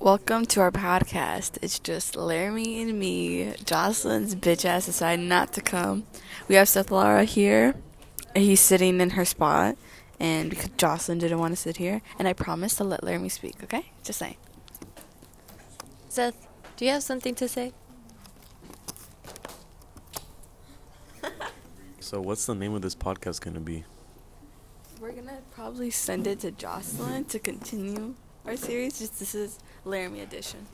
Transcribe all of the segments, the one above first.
Welcome to our podcast. It's just Laramie and me. Jocelyn's bitch ass decided not to come. We have Seth Lara here. He's sitting in her spot, and because Jocelyn didn't want to sit here, and I promised to let Laramie speak. Okay, just saying. Seth, do you have something to say? So, what's the name of this podcast gonna be? We're gonna probably send it to Jocelyn to continue our series. Just this is Laramie edition.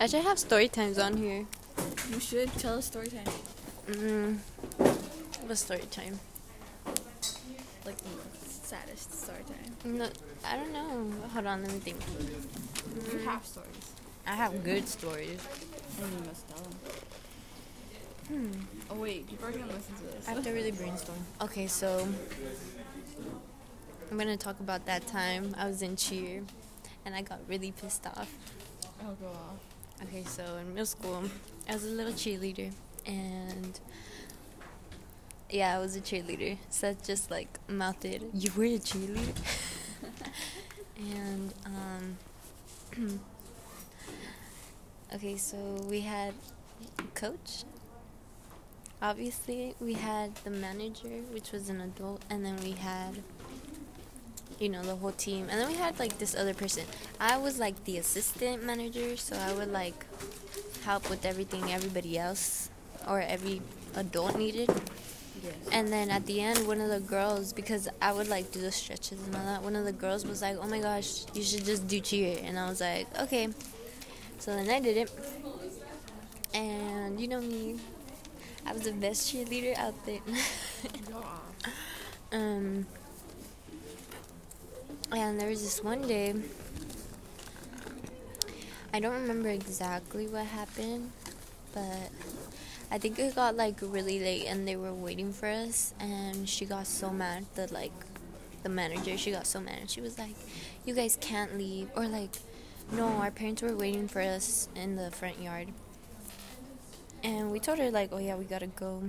I should have story times on here. You should tell a story time, Mm. What story time? like the saddest story time. No, I don't know. Hold on, let me think. You Mm, have stories, I have good stories. and you must tell them. Hmm. Oh wait, people are gonna listen to this. I have to really brainstorm. Okay, so I'm gonna talk about that time I was in cheer, and I got really pissed off. Oh, go off. Okay, so in middle school, I was a little cheerleader, and yeah, I was a cheerleader. Seth just like mouthed "You were a cheerleader," and um, okay, so we had coach. Obviously, we had the manager, which was an adult, and then we had, you know, the whole team, and then we had like this other person. I was like the assistant manager, so I would like help with everything everybody else or every adult needed. Yes. And then at the end, one of the girls, because I would like do the stretches and all that, one of the girls was like, "Oh my gosh, you should just do cheer," and I was like, "Okay." So then I did it, and you know me, I was the best cheerleader out there. Um, and there was this one day. I don't remember exactly what happened, but I think it got like really late and they were waiting for us and she got so mad that like the manager she got so mad and she was like you guys can't leave or like no our parents were waiting for us in the front yard and we told her like oh yeah we gotta go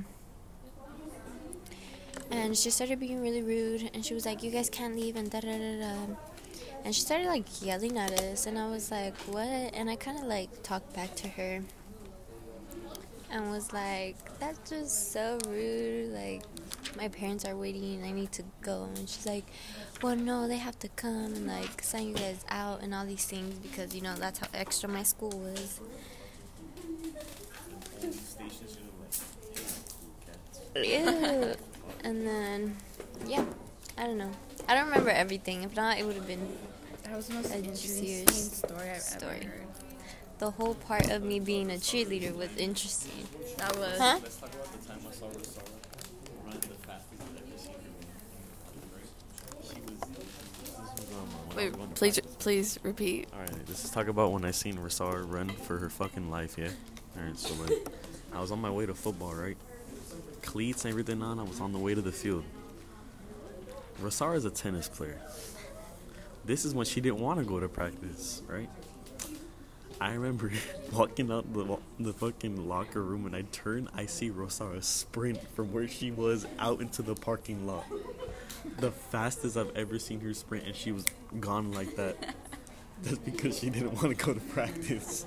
and she started being really rude and she was like you guys can't leave and da da da da. And she started like yelling at us and i was like what? And i kind of like talked back to her and was like that's just so rude like my parents are waiting i need to go. And she's like well no they have to come and like sign you guys out and all these things because you know that's how extra my school was. Yeah and then yeah i don't know i don't remember everything if not it would have been That was the most A interesting story I've story. ever heard. the whole part of me being a cheerleader was interesting That was. huh Let's talk about the time I saw Rosara run the fastest I've ever seen her run. She was. This was when I Wait, was going to please, please repeat. Alright, this is talk about when I seen Rosara run for her fucking life, yeah? Alright, so like, I was on my way to football, right? Cleats and everything on, I was on the way to the field. Rosara is a tennis player. This is when she didn't want to go to practice, right? I remember walking out the the fucking locker room and I turn, I see Rosara sprint from where she was out into the parking lot. The fastest I've ever seen her sprint, and she was gone like that. That's because she didn't want to go to practice.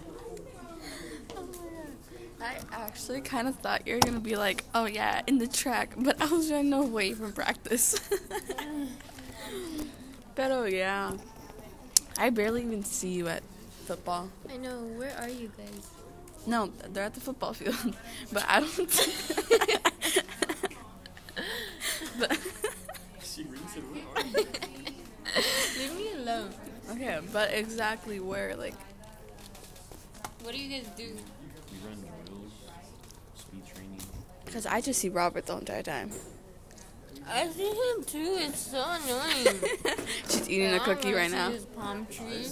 I actually kind of thought you were gonna be like, oh yeah, in the track, but I was running away from practice. but oh yeah, I barely even see you at football. i know where are you guys No, they're at the football field, but I don't. but She really said, "Where are you?" leave me alone okay, but exactly where? Like, what do you guys do We run drills, speed training. Because I just see Robert the entire time. I see him too. It's so annoying. She's eating a cookie right now. palm tree.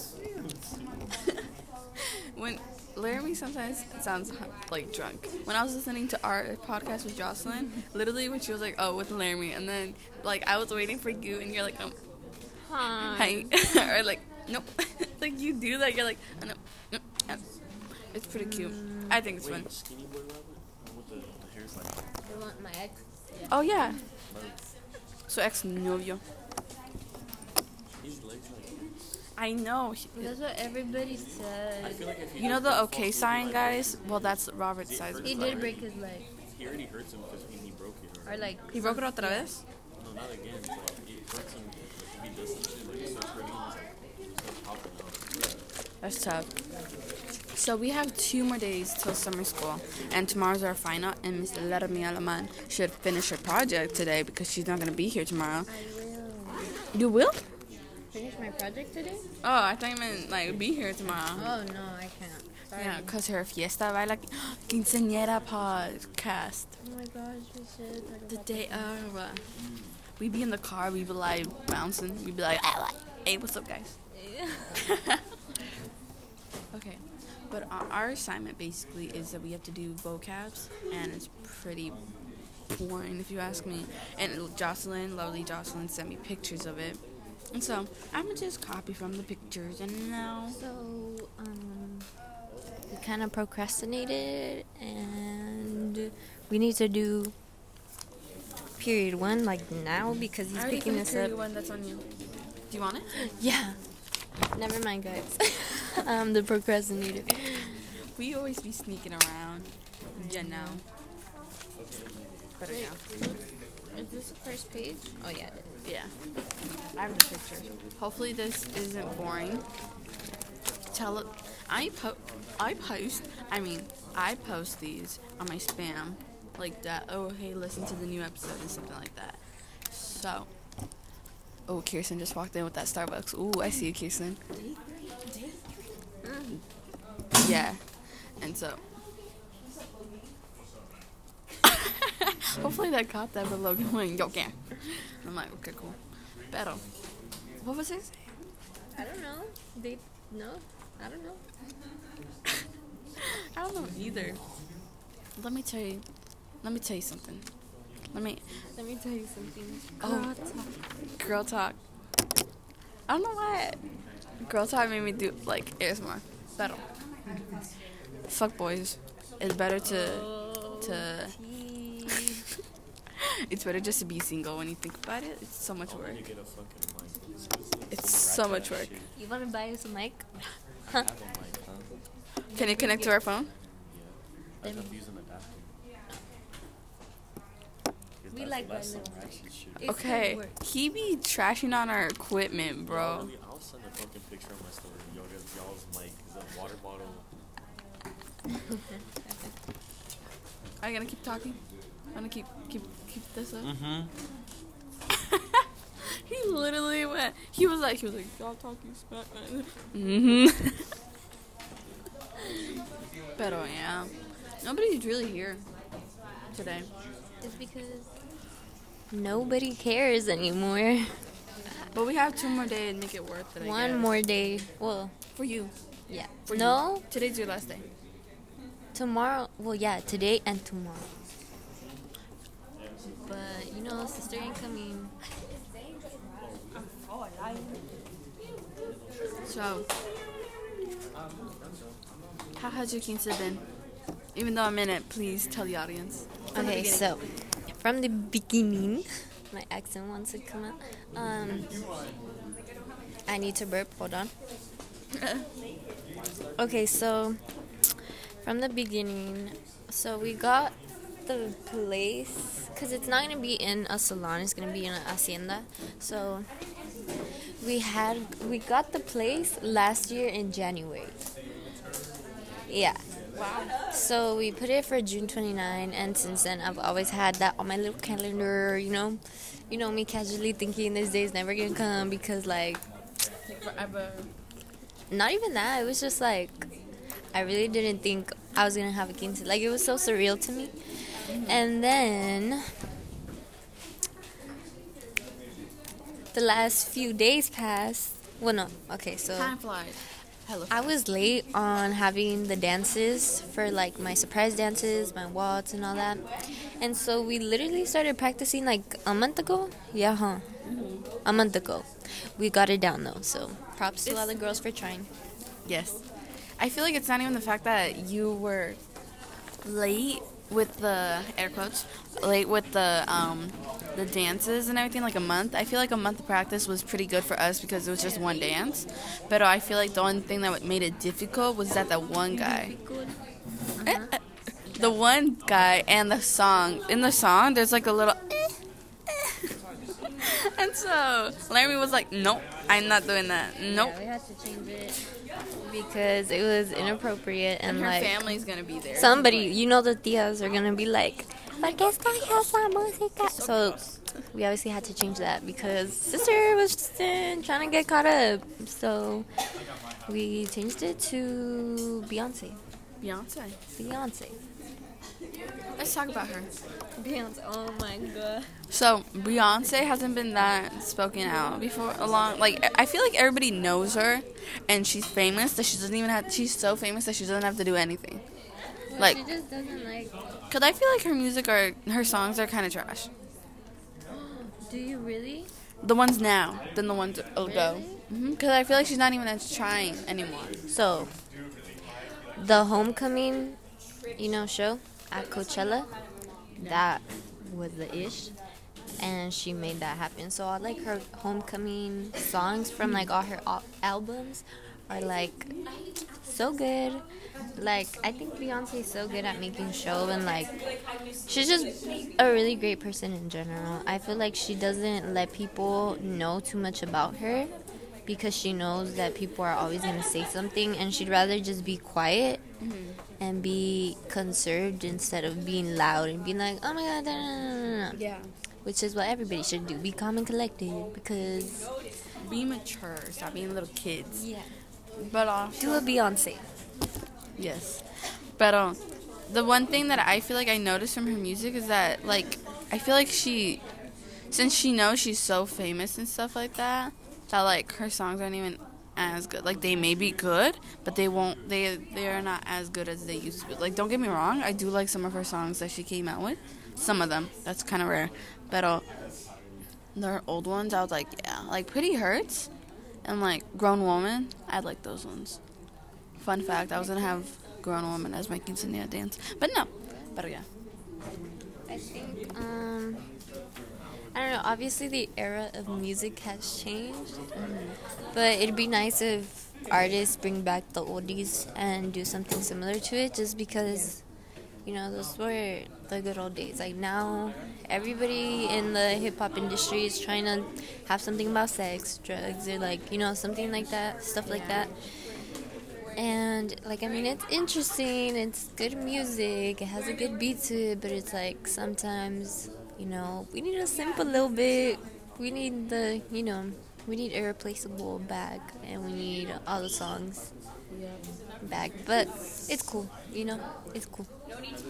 when Laramie sometimes sounds like drunk. When I was listening to our podcast with Jocelyn, literally when she was like, "Oh, with Laramie," and then like I was waiting for you, and you're like, "Um, Hi. hi," or like, "Nope," like you do that. You're like, oh, "No, no." Yeah. It's pretty cute. I think it's fun. Wait, skinny boy Robert? With the, the hair's like. The one, my ex. Oh yeah. So ex novio. He's late. I know. That's what everybody said. You know the okay sign, guys? Well, that's Robert's size. He did break his leg. He already hurts him because he broke it. Or like He broke it otra vez? No, not again. But it hurts him if he does some shit like it starts hurting him. It starts popping out. That's tough. So we have two more days till summer school, and tomorrow's our final. And Miss Lermi Alaman should finish her project today because she's not gonna be here tomorrow. I will You will? finish my project today. Oh, I thought you meant like be here tomorrow. Oh no, I can't. Sorry. Yeah, cause her fiesta baila quinceañera podcast. Oh my gosh, we should The day of, uh, we be in the car, we be like bouncing, we be like, "Ah, hey, what's up, guys? Okay, but our, assignment basically is that we have to do vocabs, and it's pretty boring if you ask me. And Jocelyn, lovely Jocelyn, sent me pictures of it, and so I'm gonna just copy from the pictures. And now, So, um, we kind of procrastinated, and we need to do period one like now because he's picking this up. one that's on you. Do you want it? Yeah. Never mind, guys. I'm um, the procrastinator. We always be sneaking around, you know. But yeah, Is this the first page? Oh yeah. yeah. I have the picture. Hopefully this isn't boring. Tell it. I po- I post. I mean, I post these on my spam, like that. Oh, hey, listen to the new episode and something like that. So. Oh, Kirsten just walked in with that Starbucks. Ooh, I see you, Kirsten. Mm. Yeah, and so. Hopefully that caught that below going, yo, can. I'm like, okay, cool. Pero, what was it? I don't know. They no. I don't know. I don't know either. Let me tell you. Let me tell you something. Let me. Let me tell you something. Oh. Girl talk. I don't know why. Girl talk made me do like ASMR. Better. Fuck boys. It's better to. To. it's better just to be single when you think about it. It's so much work. You get a fucking mic. It's so much work. You want to buy us a mic? I have a mic, huh? Can it connect to our phone? I have using an adapter. 'Cause We like that's that some little ratchet Okay. He be trashing on our equipment, bro. Really, I'll send a fucking picture of my story. Yo, guys, y'all's mic is a water bottle. Are you gonna keep talking? I'm gonna keep keep keep this up. Mm-hmm. he literally went. He was like, he was like, y'all talking smack. Mm-hmm. Pero yeah, nobody's really here today. It's because nobody cares anymore. But we have two more days to make it worth it. I One more day. Well, for you. yeah. For you. no, Today's your last day. tomorrow. Well, yeah, today and tomorrow. But you know, sister ain't coming. So, how has your quince been? Even though I'm in it, please tell the audience. From Okay, beginning. so from the beginning, my accent wants to come out. Um, I need to burp. Hold on. Okay, so from the beginning, so we got the place because it's not gonna be in a salon; it's gonna be in an hacienda. So we had we got the place last year in January. Yeah. Wow. So we put it for June 29, and since then I've always had that on my little calendar. You know, you know me casually thinking this day's never gonna come because like Like forever. not even that. It was just like I really didn't think I was gonna have a quince. Like it was so surreal to me. And then the last few days passed. Well, no. Okay, so Time flies. Hello. I was late on having the dances for like my surprise dances, my waltz, and all that. And so we literally started practicing like a month ago. Yeah, huh? Mm-hmm. A month ago. We got it down though. So props to all the girls for trying. Yes. I feel like it's not even the fact that you were late. With the air quotes, like with the um, the dances and everything, like a month. I feel like a month of practice was pretty good for us because it was just one dance. But I feel like the only thing that made it difficult was that the one guy. Eh, eh, The one guy and the song. In the song, there's like a little. and so Larry was like, "Nope, I'm not doing that. Nope." Yeah, we had to change it because it was inappropriate and, And her like family's gonna be there. somebody, you know, the tias are gonna be like, "¿Por qué escogió esa música?" So we obviously had to change that because sister was just uh, trying to get caught up. So we changed it to Beyonce. Beyonce. Beyonce. Let's talk about her. Beyonce. Oh my god. So Beyonce hasn't been that spoken out before a long like I feel like everybody knows her and she's famous that she doesn't even have she's so famous that she doesn't have to do anything. Like- she just doesn't like. Cause I feel like her music or her songs are kind of trash. Do you really? The ones now than the ones ago. Really? Mm-hmm, because I feel like she's not even as trying anymore. So, the homecoming, you know, show at Coachella, that was the ish, and she made that happen. So I like her homecoming songs from like all her al- albums are like so good. Like I think Beyonce is so good at making show and like she's just a really great person in general. I feel like she doesn't let people know too much about her because she knows that people are always going to say something and she'd rather just be quiet and be conserved instead of being loud and being like, oh my god, da, da, da." Yeah. which is what everybody should do. Be calm and collected because Be mature. Stop being little kids. yeah, But also do a Beyonce. Yes. But um, the one thing that I feel like I noticed from her music is that like I feel like she, since she knows she's so famous and stuff like that, that like her songs aren't even as good. Like they may be good, but they won't. They they are not as good as they used to be. Like don't get me wrong, I do like some of her songs that she came out with. Some of them. That's kind of rare. But uh, the old ones, I was like, yeah, like Pretty Hurts, and like Grown Woman. I like those ones. Fun fact, I was gonna have grown woman as my quinceanera dance, but no. But yeah, I think, um, I don't know. Obviously, the era of music has changed, but it'd be nice if artists bring back the oldies and do something similar to it, just because, you know, those were the good old days. Like now, everybody in the hip hop industry is trying to have something about sex, drugs, or like you know something like that, stuff like that. And like I mean, it's interesting. It's good music. It has a good beat to it, but it's like sometimes you know we need to simp a little bit. We need the you know we need irreplaceable back, and we need all the songs back. But it's cool. You know, it's cool.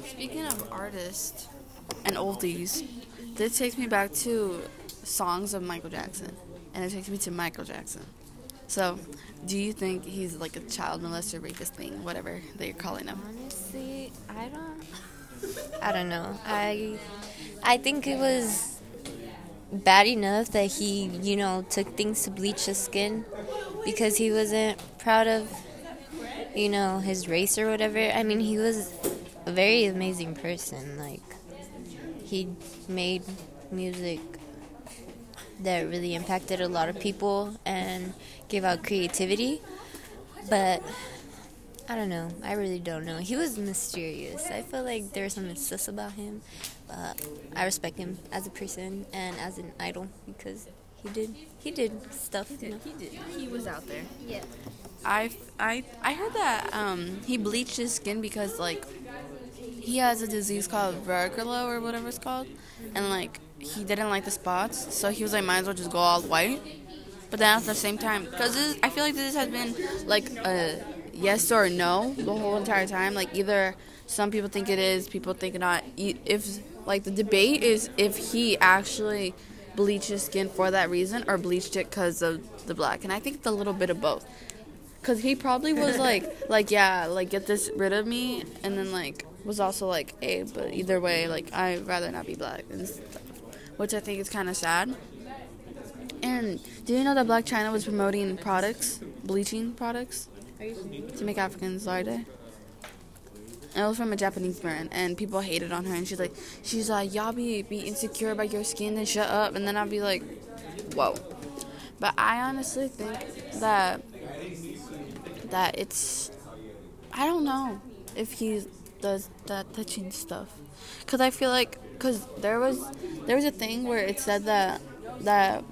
speaking of artists and oldies, this takes me back to songs of Michael Jackson, and it takes me to Michael Jackson. So, do you think he's like a child molester, rapist thing, whatever they're calling him? Honestly, I don't. I don't know. I I think it was bad enough that he, you know, took things to bleach his skin because he wasn't proud of, you know, his race or whatever. I mean, he was a very amazing person. Like he made music that really impacted a lot of people and gave out creativity. But I don't know. I really don't know. He was mysterious. I feel like there's something sus about him. But I respect him as a person and as an idol because he did he did stuff. you know. He did. He was out there. Yeah. I, I, I heard that um, he bleached his skin because like he has a disease called vertigo or whatever it's called, and like he didn't like the spots, so he was like, might as well just go all white. But then at the same time, because I feel like this has been like a yes or no the whole entire time. Like either some people think it is, people think not. If like the debate is if he actually bleached his skin for that reason or bleached it because of the black, and I think it's a little bit of both. Cause he probably was like, like yeah, like get this rid of me, and then like was also like, hey, but either way, like I'd rather not be black and stuff, which I think is kind of sad. And do you know that Blac Chyna was promoting products, bleaching products, to make Africans lighter? And it was from a Japanese brand, and people hated on her. And she's like, she's like, y'all be be insecure about your skin, then shut up. And then I'll be like, whoa. But I honestly think that that it's, I don't know if he does that touching stuff, cause I feel like, cause there was there was a thing where it said that that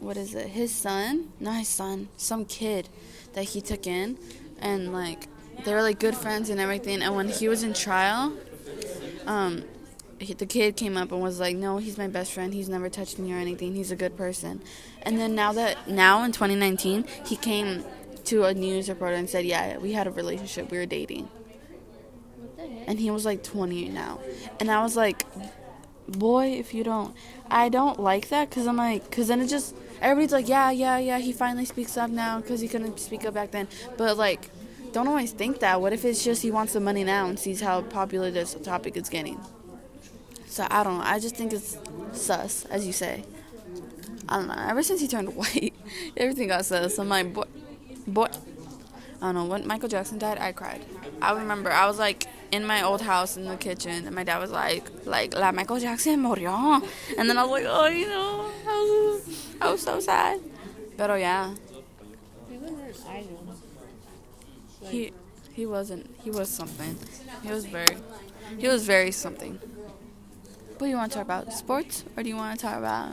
what is it? His son, not his son, some kid that he took in, and like they were like good friends and everything. And when he was in trial, um, he, the kid came up and was like, "No, he's my best friend. He's never touched me or anything. He's a good person." And then now that now in 2019, he came to a news reporter and said, "Yeah, we had a relationship. We were dating." And he was like 20 now and i was like boy if you don't i don't like that because i'm like because then it just everybody's like yeah yeah yeah he finally speaks up now because he couldn't speak up back then but like don't always think that what if it's just he wants the money now and sees how popular this topic is getting so i don't know i just think it's sus as you say i don't know ever since he turned white everything got sus i'm like boy boy I don't know. When Michael Jackson died, I cried. I remember I was like in my old house in the kitchen, and my dad was like, like, La Michael Jackson murió. And then I was like, oh, you know, I was, I was so sad. But oh yeah, He was an idol. He he wasn't. He was something. He was very, he was very something. What do you want to talk about? Sports, or do you want to talk about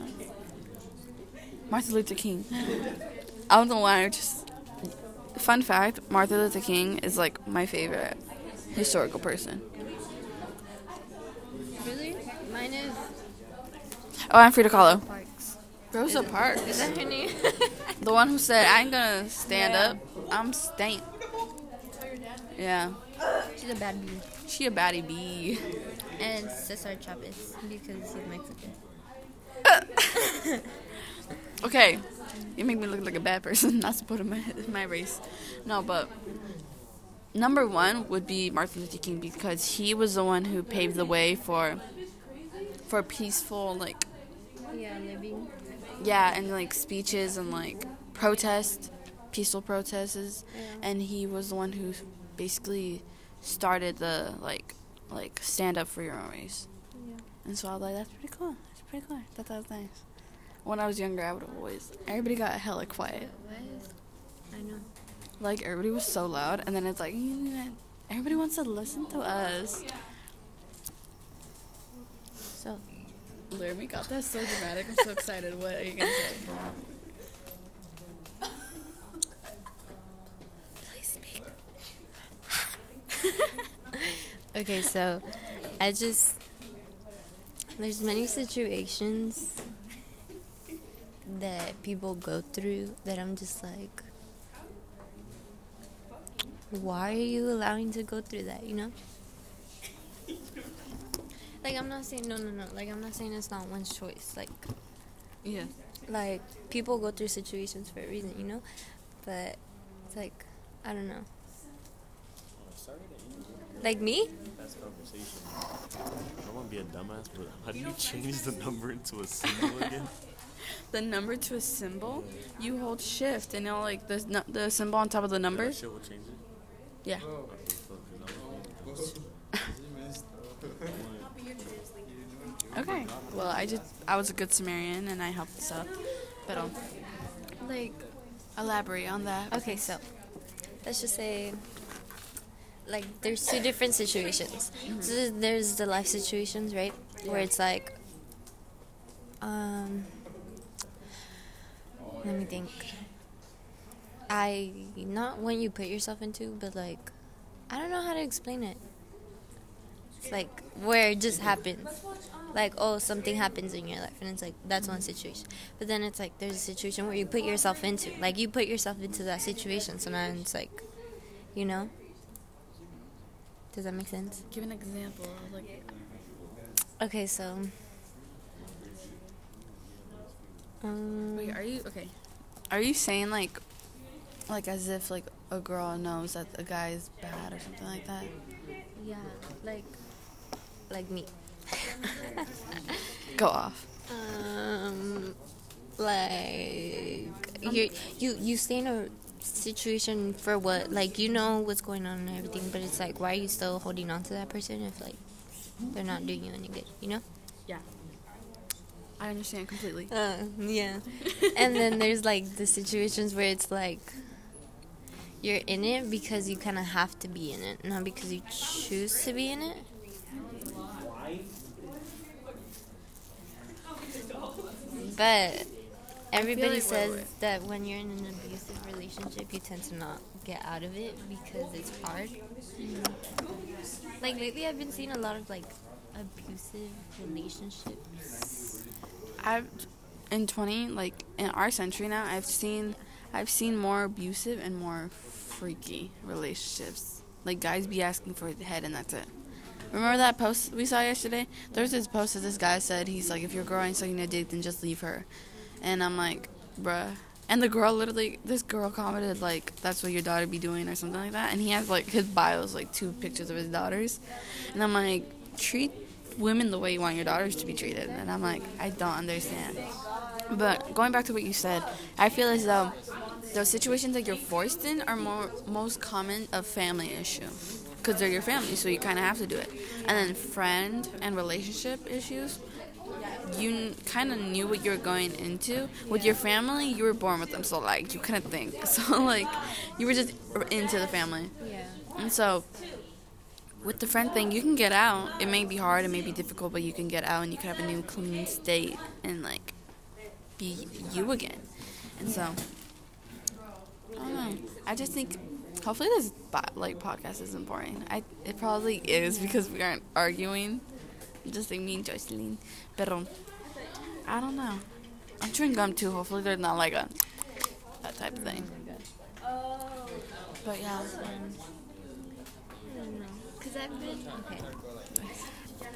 Martin Luther King? I don't know why. I just fun fact: Martin Luther King is like my favorite historical person. Really? Mine is Oh, I'm Frida Kahlo. Parks. Rosa Parks. Is that her name? The one who said, I ain't gonna stand up, I'm staying. Yeah. She's a bad bee. She a baddie bee. And Cesar Chavez because he's Mexican. Okay. You make me look like a bad person, not supporting my my race. No, but number one would be Martin Luther King because he was the one who paved the way for for peaceful like Yeah, living. yeah, and like speeches and like protest, peaceful protests, Yeah. and he was the one who basically started the like like stand up for your own race. Yeah. And so I was like, that's pretty cool. That's pretty cool. I thought that was nice. When I was younger, I would always everybody got hella quiet. I know. Like everybody was so loud, and then it's like everybody wants to listen to us. So, Laramie got that so dramatic. I'm so excited. What are you gonna say? Please speak. okay, so I just there's many situations that people go through that I'm just like why are you allowing to go through that, you know? Like I'm not saying no no no, like I'm not saying it's not one's choice. Like Yeah. like people go through situations for a reason, you know? But it's like I don't know. Like me? That's conversation. I don't want to be a dumbass, but how do you change the number into a symbol again? The number to a symbol, you hold shift, and it'll like the the symbol on top of the number. That shit will change it. Yeah. Okay, fuck, 'cause Okay. Well, I just I was a good Sumerian and I helped this out, but um, Like elaborate on that. Okay, so let's just say like there's two different situations. So there's- the life situations, right? Where it's like um let me think. I not when you put yourself into, but like I don't know how to explain it. It's like where it just happens. Like, oh, something happens in your life, and it's like that's one situation. But then it's like there's a situation where you put yourself into, like you put yourself into that situation. So now it's like, you know. Does that make sense? Give an example. Like, Okay, so. Um, wait, are you okay? Are you saying like, like as if like a girl knows that a guy is bad or something like that? yeah, like, like me. Go off. Um, like you you you stay in a situation for what? Like you know what's going on and everything, but it's like why are you still holding on to that person if like they're not doing you any good? You know? Yeah. I understand completely. Uh, yeah. and then there's like the situations where it's like you're in it because you kind of have to be in it, not because you choose to be in it. But everybody like- says that when you're in an abusive relationship, you tend to not get out of it because it's hard. Mm. Like lately, I've been seeing a lot of like abusive relationships. I've in 20 like in our century now I've seen I've seen more abusive and more freaky relationships. Like guys be asking for the head and that's it. Remember that post we saw yesterday? There was this post that this guy said he's like if your girl ain't sucking a dick then just leave her. And I'm like, bruh. And the girl literally this girl commented like that's what your daughter be doing or something like that and he has like his bios like two pictures of his daughters. And I'm like, treat women the way you want your daughters to be treated. And I'm like, I don't understand. But going back to what you said, I feel as though those situations that you're forced in are more most common a family issue because they're your family, so you kind of have to do it. And then friend and relationship issues, you kind of knew what you were going into with your family. You were born with them, so like you couldn't think. So like you were just into the family. Yeah. And so, with the friend thing, you can get out. It may be hard, it may be difficult, but you can get out and you can have a new clean state and like be you again. And so, I don't know. I just think hopefully this like podcast isn't boring. I it probably is because we aren't arguing, just like me and Jocelyn. I don't know. I'm chewing gum too. Hopefully they're not like a that type of thing. But yeah. Cause I've been okay.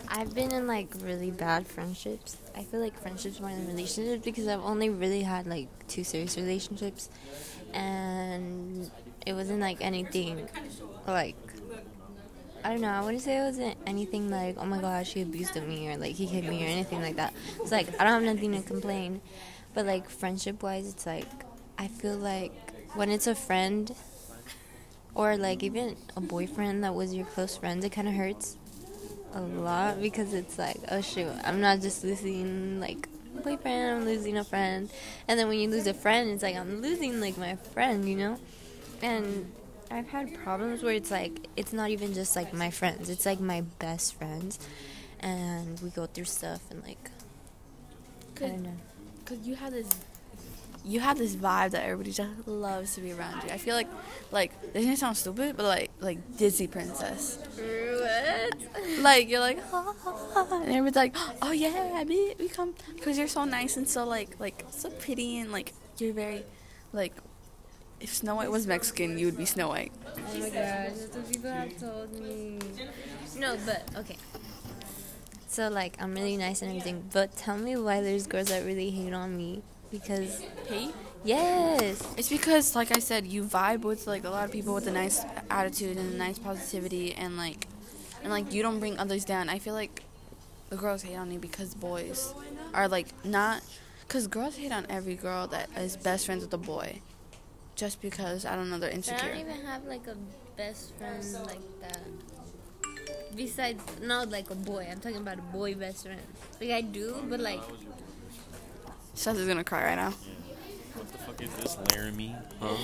I've been in like really bad friendships. I feel like friendships more than relationships because I've only really had like two serious relationships, and it wasn't like anything like I don't know. I wouldn't say it wasn't anything like oh my gosh he abused me or like he hit me or anything like that. It's like I don't have nothing to complain, but like friendship wise, it's like I feel like when it's a friend or like even a boyfriend that was your close friend, it kind of hurts a lot because it's like, oh shoot, I'm not just losing like a boyfriend, I'm losing a friend, and then when you lose a friend, it's like I'm losing like my friend, you know, and I've had problems where it's like it's not even just like my friends, it's like my best friends, and we go through stuff and like. I don't know. Cause you have this, you have this vibe that everybody just loves to be around you. I feel like, like this may sound stupid, but like, like Disney princess. What? Like you're like, ah, ah, ah," and everybody's like, oh yeah, I we come, cause you're so nice and so like, like so pretty and like you're very, like, if Snow White was Mexican, you would be Snow White. Oh my gosh, that's what people have told me. No, but okay. So like I'm really nice and everything, but tell me why there's girls that really hate on me because Hate? yes, It's because, like I said, you vibe with like a lot of people with a nice attitude and a nice positivity, and like, and like you don't bring others down. I feel like the girls hate on you because boys are like not, because girls hate on every girl that is best friends with a boy, just because I don't know they're insecure. I don't even have like a best friend like that. Besides, not like a boy. I'm talking about a boy best friend. Like I do, but like Seth is gonna cry right now. What the fuck is this, Laramie? Huh?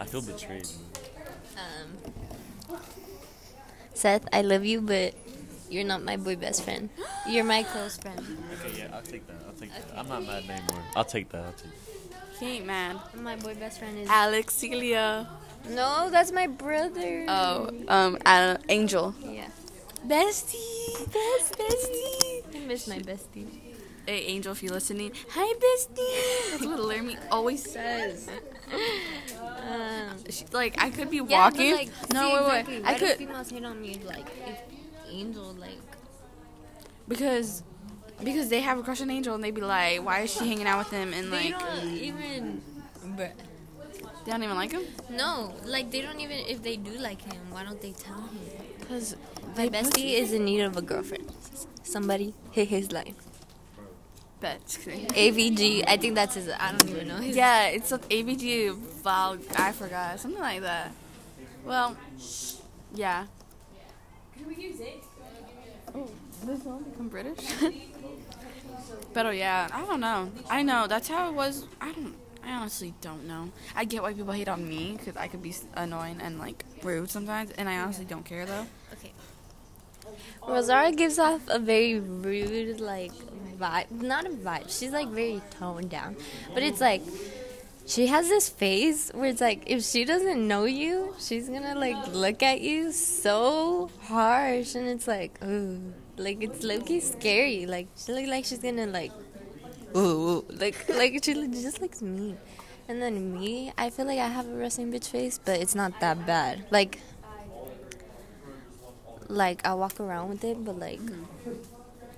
I feel betrayed. um. Seth, I love you, but you're not my boy best friend. You're my close friend. Okay, yeah, I'll take that. I'll take that. I'm not mad anymore. I'll take that. I'll take that. He ain't mad. My boy best friend is. Alex Celia. No, that's my brother. Oh, um, Al- Angel. Yeah. Bestie, best bestie. I miss my bestie. Hey, Angel, if you're listening, hi, bestie. That's what Laramie always says. Um, She, like, I could be yeah, but, walking. like, no, wait, exactly. wait. Why I could females hate on me like if Angel like because because they have a crush on Angel and they'd be like, why is she hanging out with him? And they like, don't mm. even. Bruh. they don't even like him No, like they don't even if they do like him. Why don't they tell him? because My bestie is in need of a girlfriend. Somebody hit his line. Bet. AVG. I think that's his. I don't even know. His, Yeah, it's a ABG Val. I forgot something like that. Well, yeah. Can we use it? Oh, this one become British. but oh yeah, I don't know. I know that's how it was. I don't. I honestly don't know. I get why people hate on me because I could be annoying and like rude sometimes, and I honestly don't care though. Okay. Rosara gives off a very rude, like, vibe. Not a vibe. She's, like, very toned down. But it's like, she has this face where it's like, if she doesn't know you, she's gonna, like, look at you so harsh. And it's like, ooh. Like, it's low-key scary. Like, she look like she's gonna, like, ooh. Like, like she just looks mean. And then me, I feel like I have a resting bitch face, but it's not that bad. Like, like I walk around with it, but like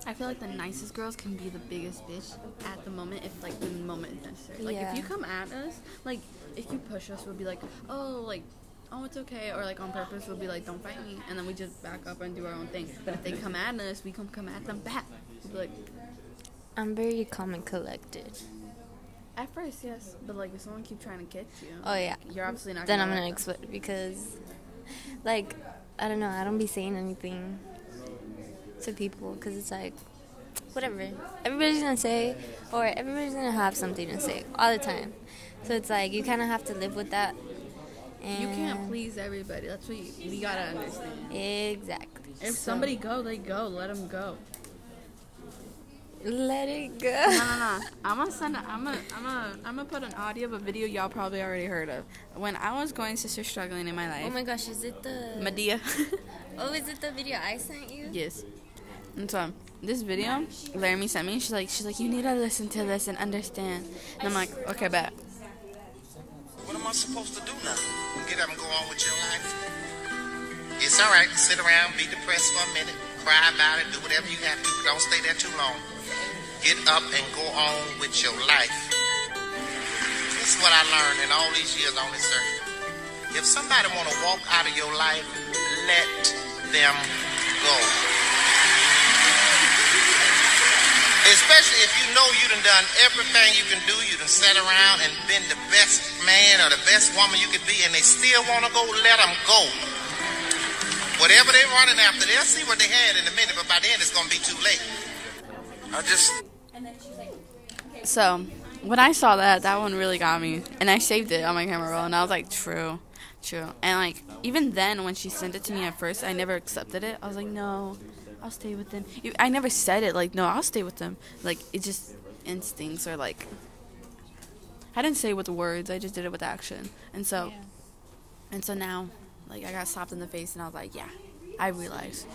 I feel like the nicest girls can be the biggest bitch at the moment if like the moment is necessary. Like Yeah. if you come at us, like if you push us, we'll be like, oh, like, oh, it's okay, or like on purpose, we'll be like, don't fight me, and then we just back up and do our own thing. But if they come at us, we come come at them back. We'll like, I'm very calm and collected. at first, yes, but like if someone keep trying to get you, Oh yeah. you're obviously not. Then gonna I'm gonna explode because, like, I don't know. I don't be saying anything to people because it's like, whatever. Everybody's gonna say, or everybody's gonna have something to say all the time. So it's like you kind of have to live with that. And You can't please everybody. That's what you, we gotta understand. Exactly. If So, somebody go, they go. Let them go. let it go. No, no, no. I'm gonna send. A, I'm gonna. I'm gonna. I'm gonna put an audio of a video y'all probably already heard of. When I was going sister struggling in my life, Oh my gosh, is it the? Madea. Oh, is it the video I sent you? yes. And so this video, Laramie sent me. She's like, she's like, you need to listen to this and understand. And I'm like, okay, bet. What am I supposed to do now? Get up and go on with your life? It's all right. Sit around, be depressed for a minute, cry about it, do whatever you have to, but don't stay there too long. Get up and go on with your life. This is what I learned in all these years on this earth. If somebody want to walk out of your life, let them go. Especially if you know you done done everything you can do, you done sat around and been the best man or the best woman you could be, and they still want to go, let them go. Whatever they're running after, they'll see what they had in a minute, but by then it's going to be too late. I just So when I saw that, that one really got me, and I saved it on my camera roll, and I was like, true, true. And like even then, when she sent it to me at first, I never accepted it. I was like, no, I'll stay with them. I never said it like, no, I'll stay with them. Like it just instincts or like. I didn't say it with words. I just did it with action, and so, and so now, like I got slapped in the face, and I was like, yeah, I realized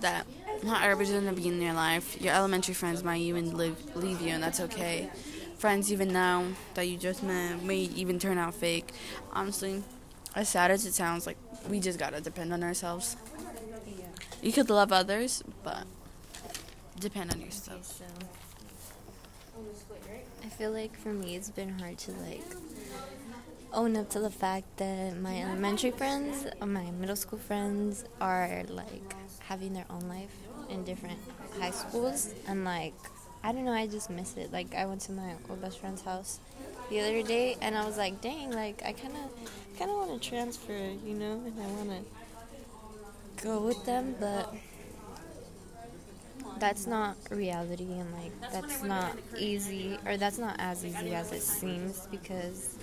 that not everybody's gonna be in your life. Your elementary friends might even live, leave you, and that's okay. Friends even now that you just met may even turn out fake. Honestly, as sad as it sounds, like we just gotta depend on ourselves. You could love others, but depend on yourself. So I feel like for me it's been hard to like own up to the fact that my elementary friends, uh, my middle school friends are like having their own life in different high schools and like I don't know, I just miss it. Like I went to my old best friend's house the other day and I was like, "Dang, like I kind of kind of want to transfer, you know, and I want to go with them, but that's not reality and like that's not easy or that's not as easy as it seems because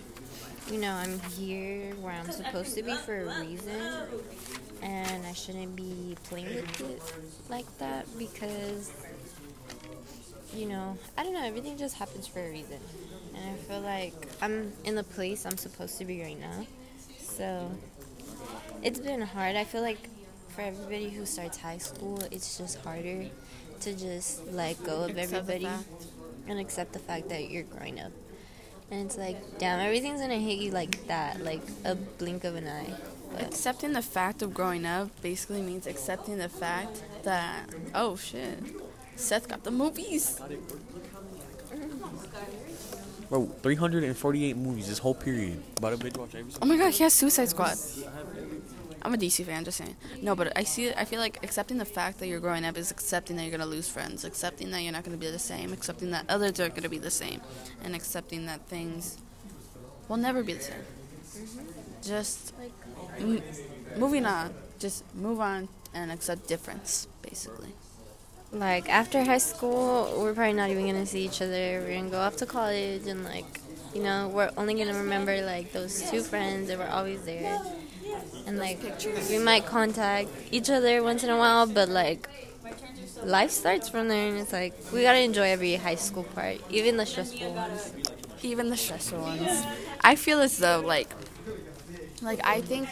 you know i'm here where i'm supposed to be for a reason and i shouldn't be playing with it like that because you know i don't know everything just happens for a reason and i feel like i'm in the place i'm supposed to be right now so it's been hard. I feel like for everybody who starts high school it's just harder to just let go of Accept everybody fact. and accept the fact that you're growing up. And it's like, damn, everything's gonna hit you like that, like a blink of an eye. But Accepting the fact of growing up basically means accepting the fact that oh shit, Seth got the movies. Bro, 348 movies this whole period. About to binge watch every Oh my god, he has Suicide Squad. I'm a DC fan, just saying. No, but I see. I feel like accepting the fact that you're growing up is accepting that you're gonna lose friends, accepting that you're not gonna be the same, accepting that others aren't gonna be the same, and accepting that things will never be the same. Mm-hmm. Just Like, m- moving on. Just move on and accept difference, basically. like after high school, we're probably not even gonna see each other. We're gonna go off to college and like, you know, we're only gonna remember like those two friends that were always there. And like, we might contact each other once in a while, but like, life starts from there, and it's like we gotta enjoy every high school part, even the stressful ones. even the stressful ones. I feel as though like like I think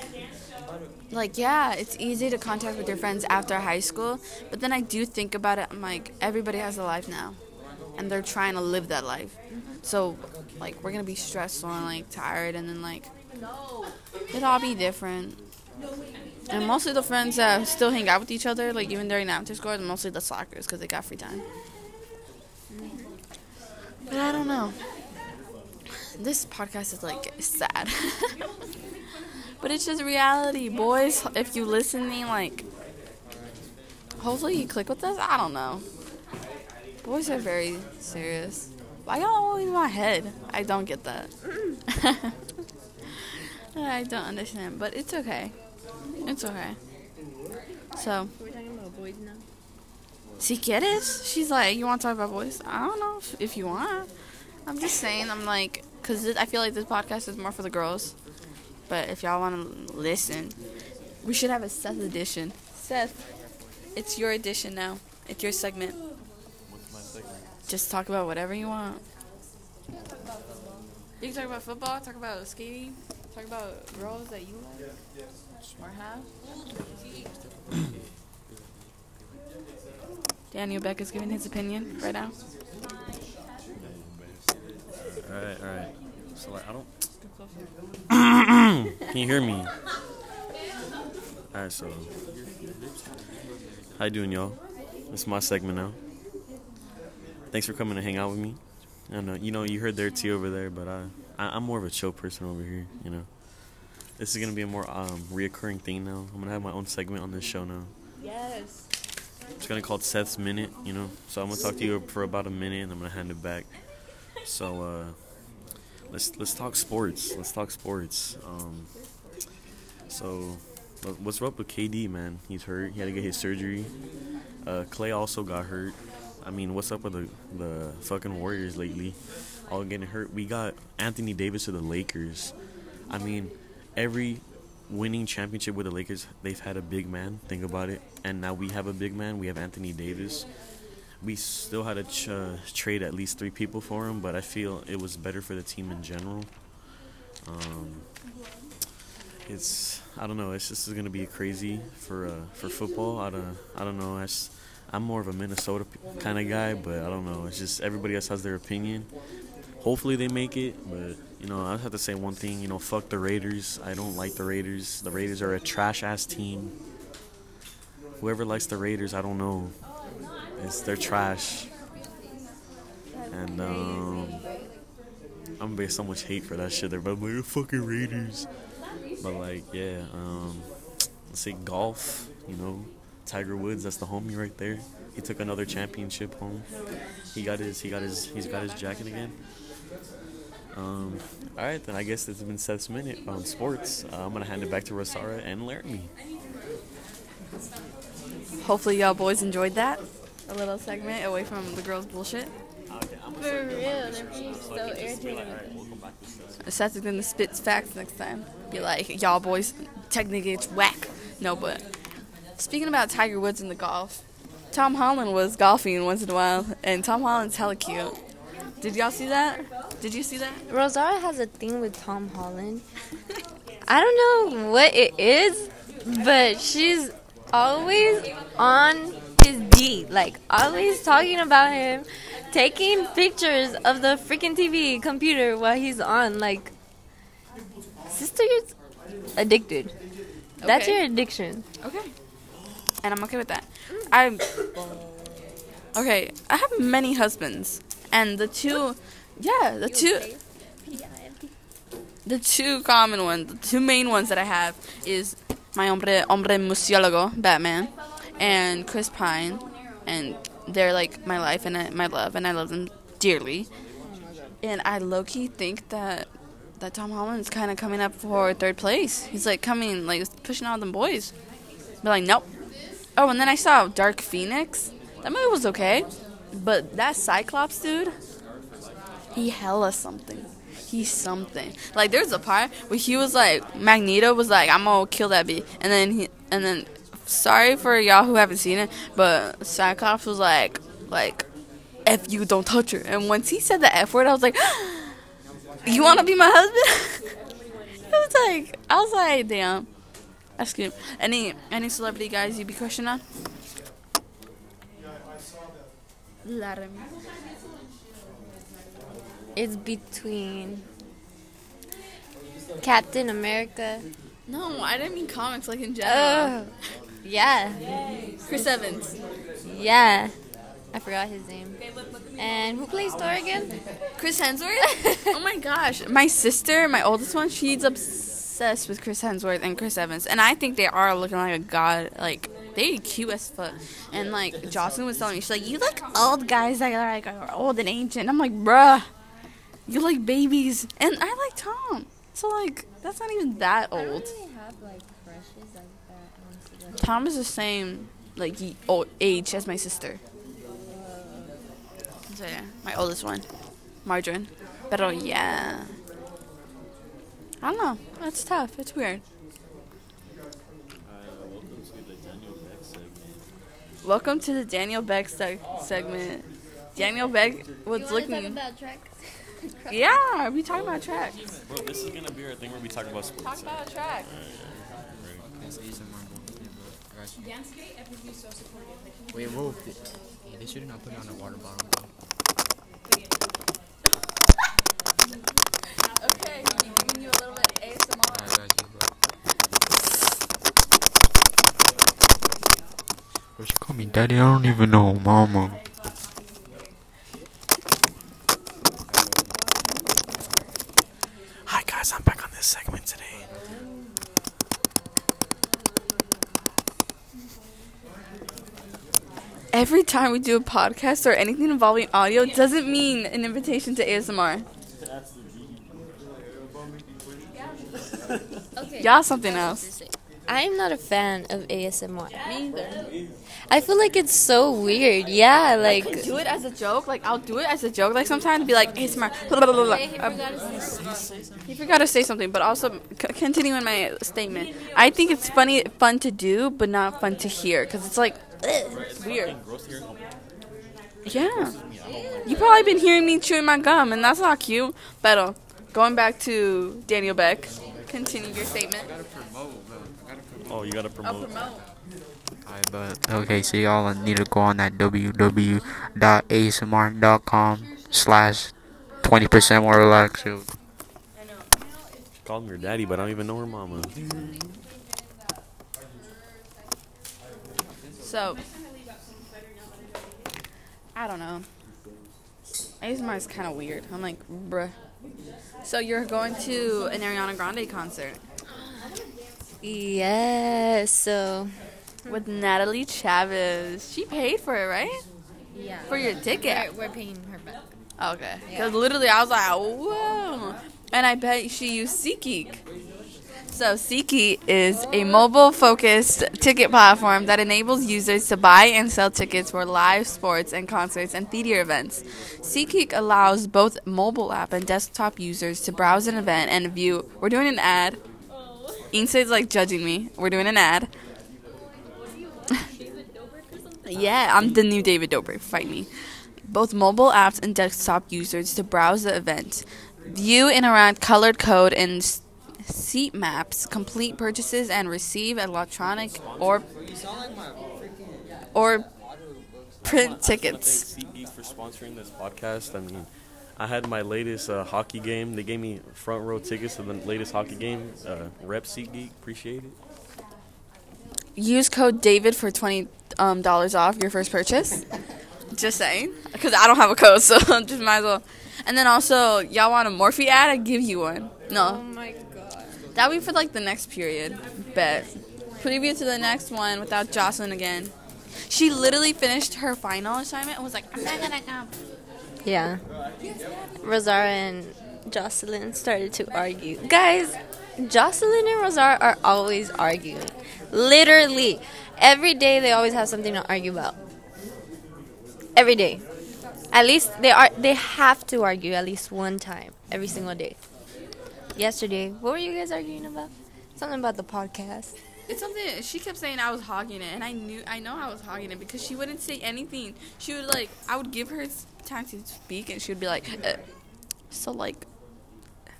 like yeah, it's easy to contact with your friends after high school, but then I do think about it. I'm like everybody has a life now, and they're trying to live that life. So like we're gonna be stressed and like tired, and then like it'll all be different. And mostly the friends that still hang out with each other, like even during after school, are mostly the slackers because they got free time. But I don't know this podcast is like sad. but it's just reality, boys. If you listening, like, hopefully you click with us. I don't know. Boys are very serious. Why y'all always in my head? I don't get that. I don't understand, but it's okay. It's okay. So, We're talking about boys now. si quieres, she's like, you want to talk about boys? I don't know if, if you want. I'm just saying, I'm like, because I feel like this podcast is more for the girls. But if y'all want to listen, we should have a Seth edition. Seth, it's your edition now. It's your segment. What's my segment? Just talk about whatever you want. You can talk about football, talk about skating, talk about girls that you like or have. Daniel Beck is giving his opinion right now. All right, all right. So like, I don't. Can you hear me? All right, so how you doing, y'all? This is my segment now. Thanks for coming to hang out with me. I know you know you heard their tea over there, but I, I I'm more of a chill person over here. You know, this is gonna be a more um reoccurring thing now. I'm gonna have my own segment on this show now. Yes. It's gonna be called Seth's Minute, you know. So I'm gonna talk to you for about a minute, and I'm gonna hand it back. So uh, let's let's talk sports. Let's talk sports. Um, so what's up with KD, man? He's hurt. He had to get his surgery. Uh, Klay also got hurt. I mean, what's up with the the fucking Warriors lately? All getting hurt. We got Anthony Davis to the Lakers. I mean, every winning championship with the Lakers, they've had a big man. Think about it. And now we have a big man. We have Anthony Davis. We still had to ch- uh, trade at least three people for him, but I feel it was better for the team in general. Um, it's I don't know. It's just is gonna be crazy for uh, for football. I don't I don't know. I'm more of a Minnesota kind of guy, but I don't know. It's just everybody else has their opinion. Hopefully they make it, but you know I just have to say one thing. You know, fuck the Raiders. I don't like the Raiders. The Raiders are a trash ass team. Whoever likes the Raiders, I don't know. It's they're trash. And um, I'm gonna get so much hate for that shit. They're like, "You're fucking Raiders. But like, yeah, um, let's say golf. You know, Tiger Woods. That's the homie right there. He took another championship home. He got his. He got his. He's got his jacket again. Um, all right, then I guess this has been Seth's minute on sports. Uh, I'm gonna hand it back to Rosara and Laramie. Hopefully, y'all boys enjoyed that. A little segment away from the girls' bullshit. For real, they're being so irritated Seth is gonna spit facts next time. Be like, y'all boys, technically it's whack. No, but speaking about Tiger Woods and the golf, Tom Holland was golfing once in a while, and Tom Holland's hella cute. Did y'all see that? Did you see that? Rosara has a thing with Tom Holland. I don't know what it is, but she's always on his D. Like, always talking about him, taking pictures of the freaking TV computer while he's on. Like, sister's addicted. That's Okay. your addiction. Okay. And I'm okay with that. I'm okay. I have many husbands, and the two, yeah, the two, the two common ones, the two main ones that I have is my hombre hombre murciélago, Batman, and Chris Pine, and they're like my life and I, my love, and I love them dearly. And I low key think that that Tom Holland's kind of coming up for third place. He's like coming, like pushing all them boys. But like, nope. Oh, and then I saw Dark Phoenix. That movie was okay, but that Cyclops dude, he hella something. He's something. Like, there's a part where he was like, Magneto was like, I'm gonna kill that bee, and then he, and then, sorry for y'all who haven't seen it, but Cyclops was like, like, if you don't touch her. And once he said the F word, I was like, you wanna be my husband? it was like, I was like, damn. That's good. Any any celebrity guys you'd be crushing on? Laramie. It's between Captain America. No, I didn't mean comics like in oh, general. Oh, yeah, Chris Evans. yeah. I forgot his name. And who plays Thor again? Chris Hemsworth? oh my gosh. My sister, my oldest one, she's obsessed with Chris Hemsworth and Chris Evans. And I think they are looking like a god. Like, they cute as fuck. And like, Jocelyn was telling me, she's like, you like old guys that are like are old and ancient. I'm like, bruh, you like babies. And I like Tom. So like, that's not even that old. have like crushes like that. Tom is the same like old age as my sister. So yeah, my oldest one, Margarine. Pero yeah, I don't know. It's tough. It's weird. Welcome to the Daniel Beck seg- segment. Daniel Beck was looking. Tracks? Yeah, we talking about tracks. Bro, this is gonna be our thing where we talk about sports. Talk about tracks. Wait, whoa. th- Yeah, they should not put it on a water bottle. bro. Okay, giving you a little bit ASMR. Alright, guys, you go. Bro, she call me daddy. I don't even know, mama. Hi guys, I'm back on this segment today. Every time we do a podcast or anything involving audio doesn't mean an invitation to ASMR. Okay. Y'all something else. I'm not a fan of ASMR. Me either. I feel like it's so weird. Yeah, like. Do it as a joke. Like I'll do it as a joke. Like sometimes be like ASMR. Blah, blah, blah, blah. Um, you forgot to say something, but also c- continuing my statement. I think it's funny, fun to do, but not fun to hear because it's like it's weird. Yeah, you probably been hearing me chewing my gum, and that's not cute. But uh, going back to Daniel Beck, continue your statement. Oh, you gotta I'll promote. promote. Alright, but okay, so y'all need to go on that www.asmr.com slash 20% more relaxed. yo. Called her daddy, but I don't even know her mama. So, I don't know. ASMR is kind of weird. I'm like, bruh. So you're going to an Ariana Grande concert Yeah, so. with Natalie Chavez. She paid for it, right? Yeah. For your ticket. We're paying her back. Okay. Because literally, I was like, whoa. And I bet she used SeatGeek. So, SeatGeek is a mobile focused ticket platform that enables users to buy and sell tickets for live sports and concerts and theater events. SeatGeek allows both mobile app and desktop users to browse an event and view. We're doing an ad. Insay's like judging me. We're doing an ad. yeah, I'm the new David Dobrik. Fight me both mobile apps and desktop users to browse the event, view and around colored code and seat maps, complete purchases, and receive electronic or or print tickets. Thanks SeatGeek for sponsoring this podcast. I mean, I had my latest uh, hockey game. They gave me front row tickets to the latest hockey game. Uh, Rep SeatGeek, appreciate it. Use code David for twenty um, dollars off your first purchase. Just saying, because I don't have a code, so just might as well. And then also, y'all want a Morphe ad? I give you one. No, Oh my god. That would be for like the next period. Bet. preview to the next one without Jocelyn again. She literally finished her final assignment and was like, I'm not gonna come. Yeah. Rosara and Jocelyn started to argue. Guys, Jocelyn and Rosara are always arguing. Literally. Every day they always have something to argue about. Every day. At least they are they have to argue at least one time every single day. Yesterday, what were you guys arguing about? Something about the podcast. It's something she kept saying I was hogging it, and I knew I know I was hogging it because she wouldn't say anything. She would like I would give her time to speak, and she would be like, uh, "So like,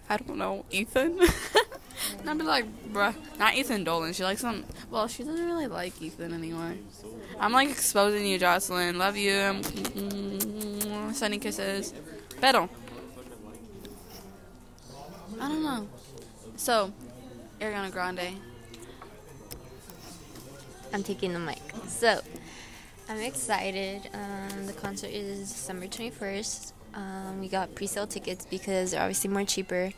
I don't know, Ethan." and I'd be like, "Bruh, not Ethan Dolan." She likes some. Well, she doesn't really like Ethan anymore. I'm like exposing you, Jocelyn. Love you. Mm, Sending kisses. Pero. I don't know. So, Ariana Grande. I'm taking the mic. So, I'm excited. Um, the concert is December 21st. Um, we got pre-sale tickets because they're obviously more cheaper.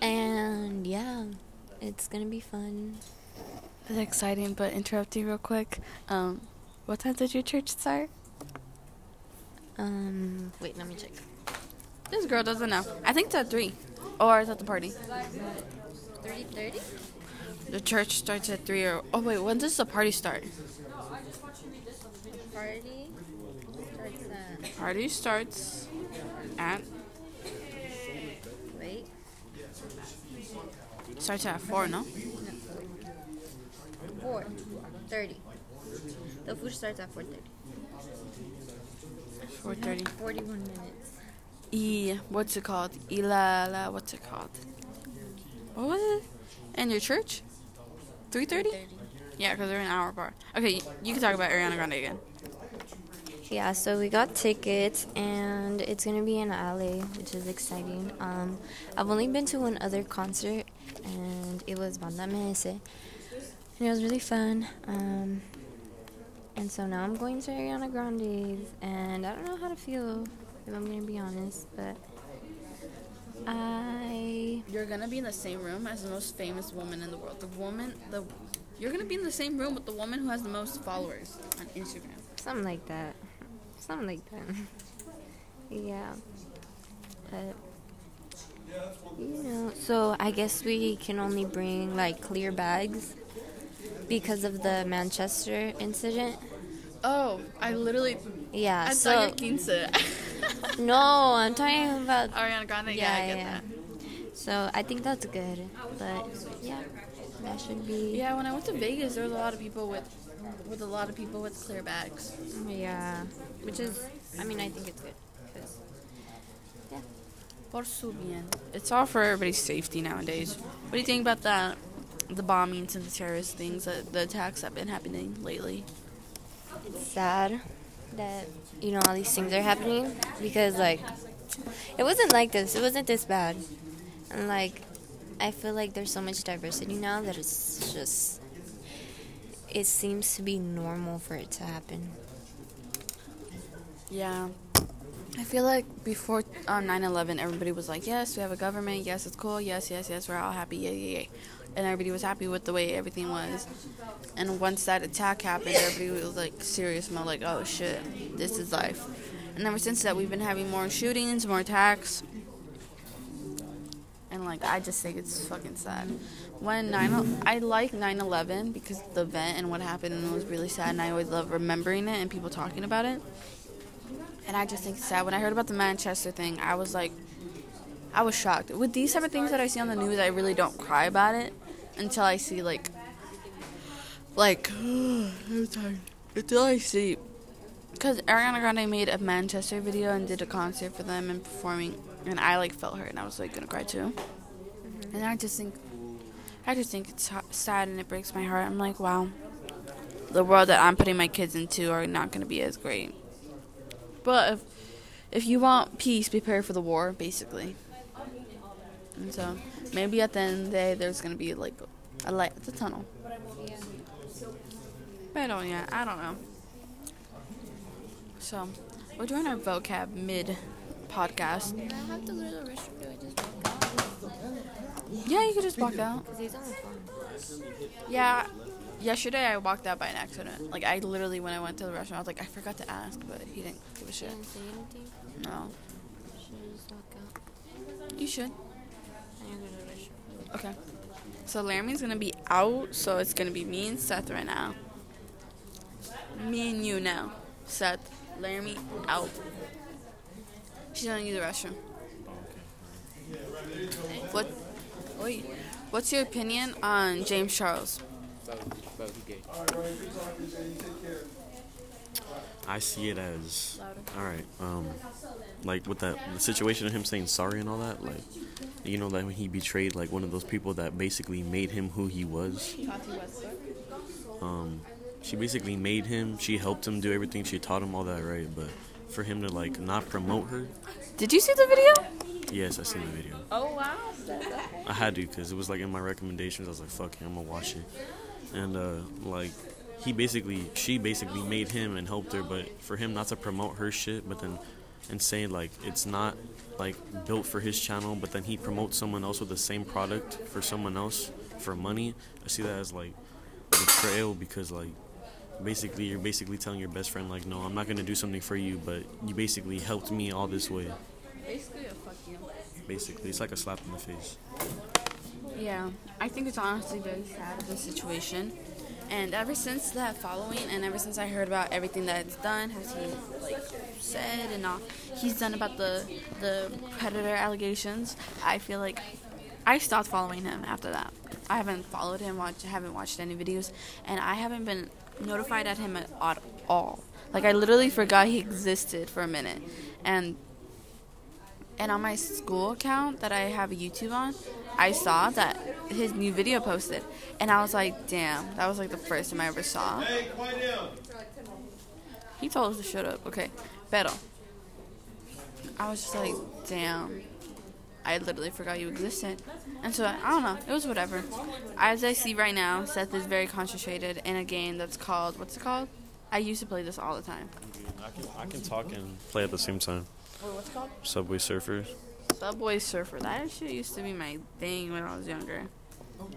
And yeah, it's gonna be fun. It's exciting, but interrupting real quick. Um, what time did your church start? Um, wait, let me check. This girl doesn't know. I think it's at three, Oh, or it's at the party. 30, 30? The church starts at three, or oh wait, when does the party start? No, I just watched you read this on the video. Party starts at, Party starts at wait, starts at four, no? 4, 30. The food starts at 4.30. Four thirty. 41 minutes. E, what's it called? Ilala, what's it called? What was it? And your church? Three thirty? Yeah, because they're an hour apart. Okay, you can talk about Ariana Grande again. Yeah, so we got tickets and it's gonna be in LA, which is exciting. Um, I've only been to one other concert and it was Banda MS, and it was really fun. Um, and so now I'm going to Ariana Grande's, and I don't know how to feel if I'm gonna be honest, but I You're gonna be in the same room as the most famous woman in the world. The woman, the you're gonna be in the same room with the woman who has the most followers on Instagram. something like that, something like that. yeah, but you know, so I guess we can only bring like clear bags because of the Manchester incident. Oh, I literally Yeah, I saw your so. no, I'm talking about Ariana Grande. Yeah, I get that. So I think that's good, but yeah, that should be Yeah, when I went to Vegas, there was a lot of people with with a lot of people with clear bags. yeah, which is I mean I think it's good 'cause- Por su bien. It's all for everybody's safety nowadays. What do you think about that? The bombings and the terrorist things, uh, the attacks that have been happening lately. it's sad that you know all these things are happening because like it wasn't like this it wasn't this bad and like i feel like there's so much diversity now that it's just it seems to be normal for it to happen Yeah. I feel like before um, 9/11, everybody was like, "Yes, we have a government. Yes, it's cool. Yes, yes, yes, we're all happy. Yeah, yeah, yeah." And everybody was happy with the way everything was. And once that attack happened, everybody was like serious mode, like, "Oh shit, this is life." And ever since that, we've been having more shootings, more attacks. And like, I just think it's fucking sad. When 9, I like 9/11 because the event and what happened and it was really sad, and I always love remembering it and people talking about it. And I just think it's sad. When I heard about the Manchester thing, I was like, I was shocked. With these type of things that I see on the news, I really don't cry about it until I see like, like, I'm tired. Until I see, because Ariana Grande made a Manchester video and did a concert for them and performing, and I like felt her, and I was like gonna cry too. Mm-hmm. And I just think, I just think it's sad and it breaks my heart. I'm like, wow, the world that I'm putting my kids into are not gonna be as great. But if if you want peace, prepare for the war, basically. And so maybe at the end of the day, there's gonna be like a light at the tunnel. But I don't. Yeah, I don't know. So we're doing our vocab mid podcast. i have to go to the restroom do i just Yeah, you could just walk out. Because he's on the phone. Yeah. Yesterday I walked out by an accident. Like I literally when I went to the restaurant I was like I forgot to ask, but he didn't give a shit. didn't say anything. No. Should I just walk out? You should. I need to go to the restroom. Okay. So Laramie's gonna be out, so it's gonna be me and Seth right now. Me and you now. Seth, Laramie out. She's gonna use the restroom. What? Wait. What's your opinion on James Charles? About, about gay. I see it as all right. Um, like with that the situation of him saying sorry and all that. Like, you know that when he betrayed like one of those people that basically made him who he was. Um, she basically made him. She helped him do everything. She taught him all that, right? But for him to like not promote her, Did you see the video? yes, I seen the video. Oh wow. I had to because it was like in my recommendations. I was like, "Fuck it, I'm gonna watch it." And uh, like, he basically, she basically made him and helped her, but for him not to promote her shit, but then and say like it's not like built for his channel, but then he promotes someone else with the same product for someone else for money. I see that as like betrayal because like basically you're basically telling your best friend like, "No, I'm not gonna do something for you," but you basically helped me all this way. Basically a fuck you. Basically, it's like a slap in the face. Yeah, I think it's honestly very sad of the situation. And ever since that following, and ever since I heard about everything that it's done, has he like said and all he's done about the the predator allegations, I feel like I stopped following him after that. I haven't followed him, watch, I haven't watched any videos, and I haven't been notified at him at all. Like I literally forgot he existed for a minute, and and on my school account that I have a YouTube on, I saw that his new video posted, and I was like, "Damn, that was like the first time I ever saw." Hey, quiet down. He told us to shut up. Okay, pero I was just like, "Damn, I literally forgot you existed," and so I don't know. It was whatever. As I see right now, Seth is very concentrated in a game that's called what's it called? I used to play this all the time. I can, I can talk and play at the same time. what's it called? Subway Surfers. Subway Surfer. That shit used to be my thing when I was younger. Oh, my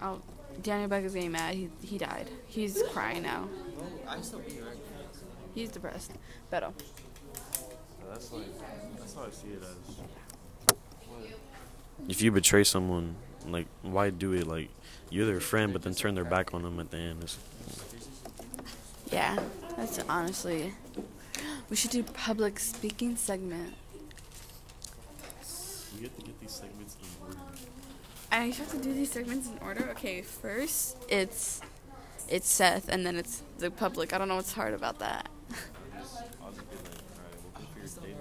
god. Oh, Daniel Beck is getting mad. He he died. He's crying now. Oh, I still be right. He's depressed. Beto. Oh. That's like that's how I see it as. If you betray someone, like why do it? Like you're their friend, but then turn their back on them at the end. It's, Yeah, that's honestly. We should do public speaking segment. You have to get these segments in order. I have to do these segments in order. Okay, first it's it's Seth, and then it's the public. I don't know what's hard about that. I'll just be like, alright, we'll go for your date.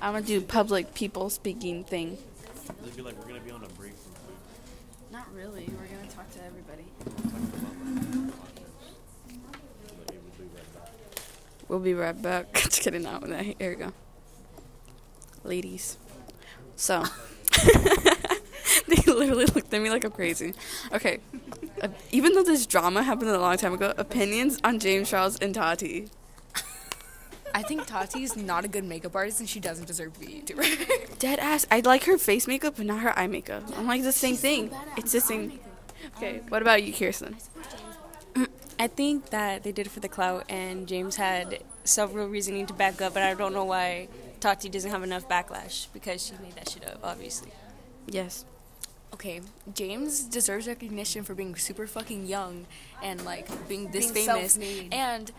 I'm gonna do public people speaking thing. They'd be like, we're gonna be on a break from food. Not really. We're gonna talk to everybody. But it will be right back. We'll be right back. Just kidding. Now, here we go. Ladies. So, they literally looked at me like I'm crazy. Okay. Uh, even though this drama happened a long time ago, opinions on James Charles and Tati. I think Tati is not a good makeup artist and she doesn't deserve to be a YouTuber. Dead ass. I like her face makeup, but not her eye makeup. I'm like the same thing. It's the same. Okay. What about you, Kirsten? I think that they did it for the clout, and James had several reasoning to back up, but I don't know why Tati doesn't have enough backlash because she made that shit up, obviously. Yes. okay, James deserves recognition for being super fucking young and like being this Being famous. self-made. And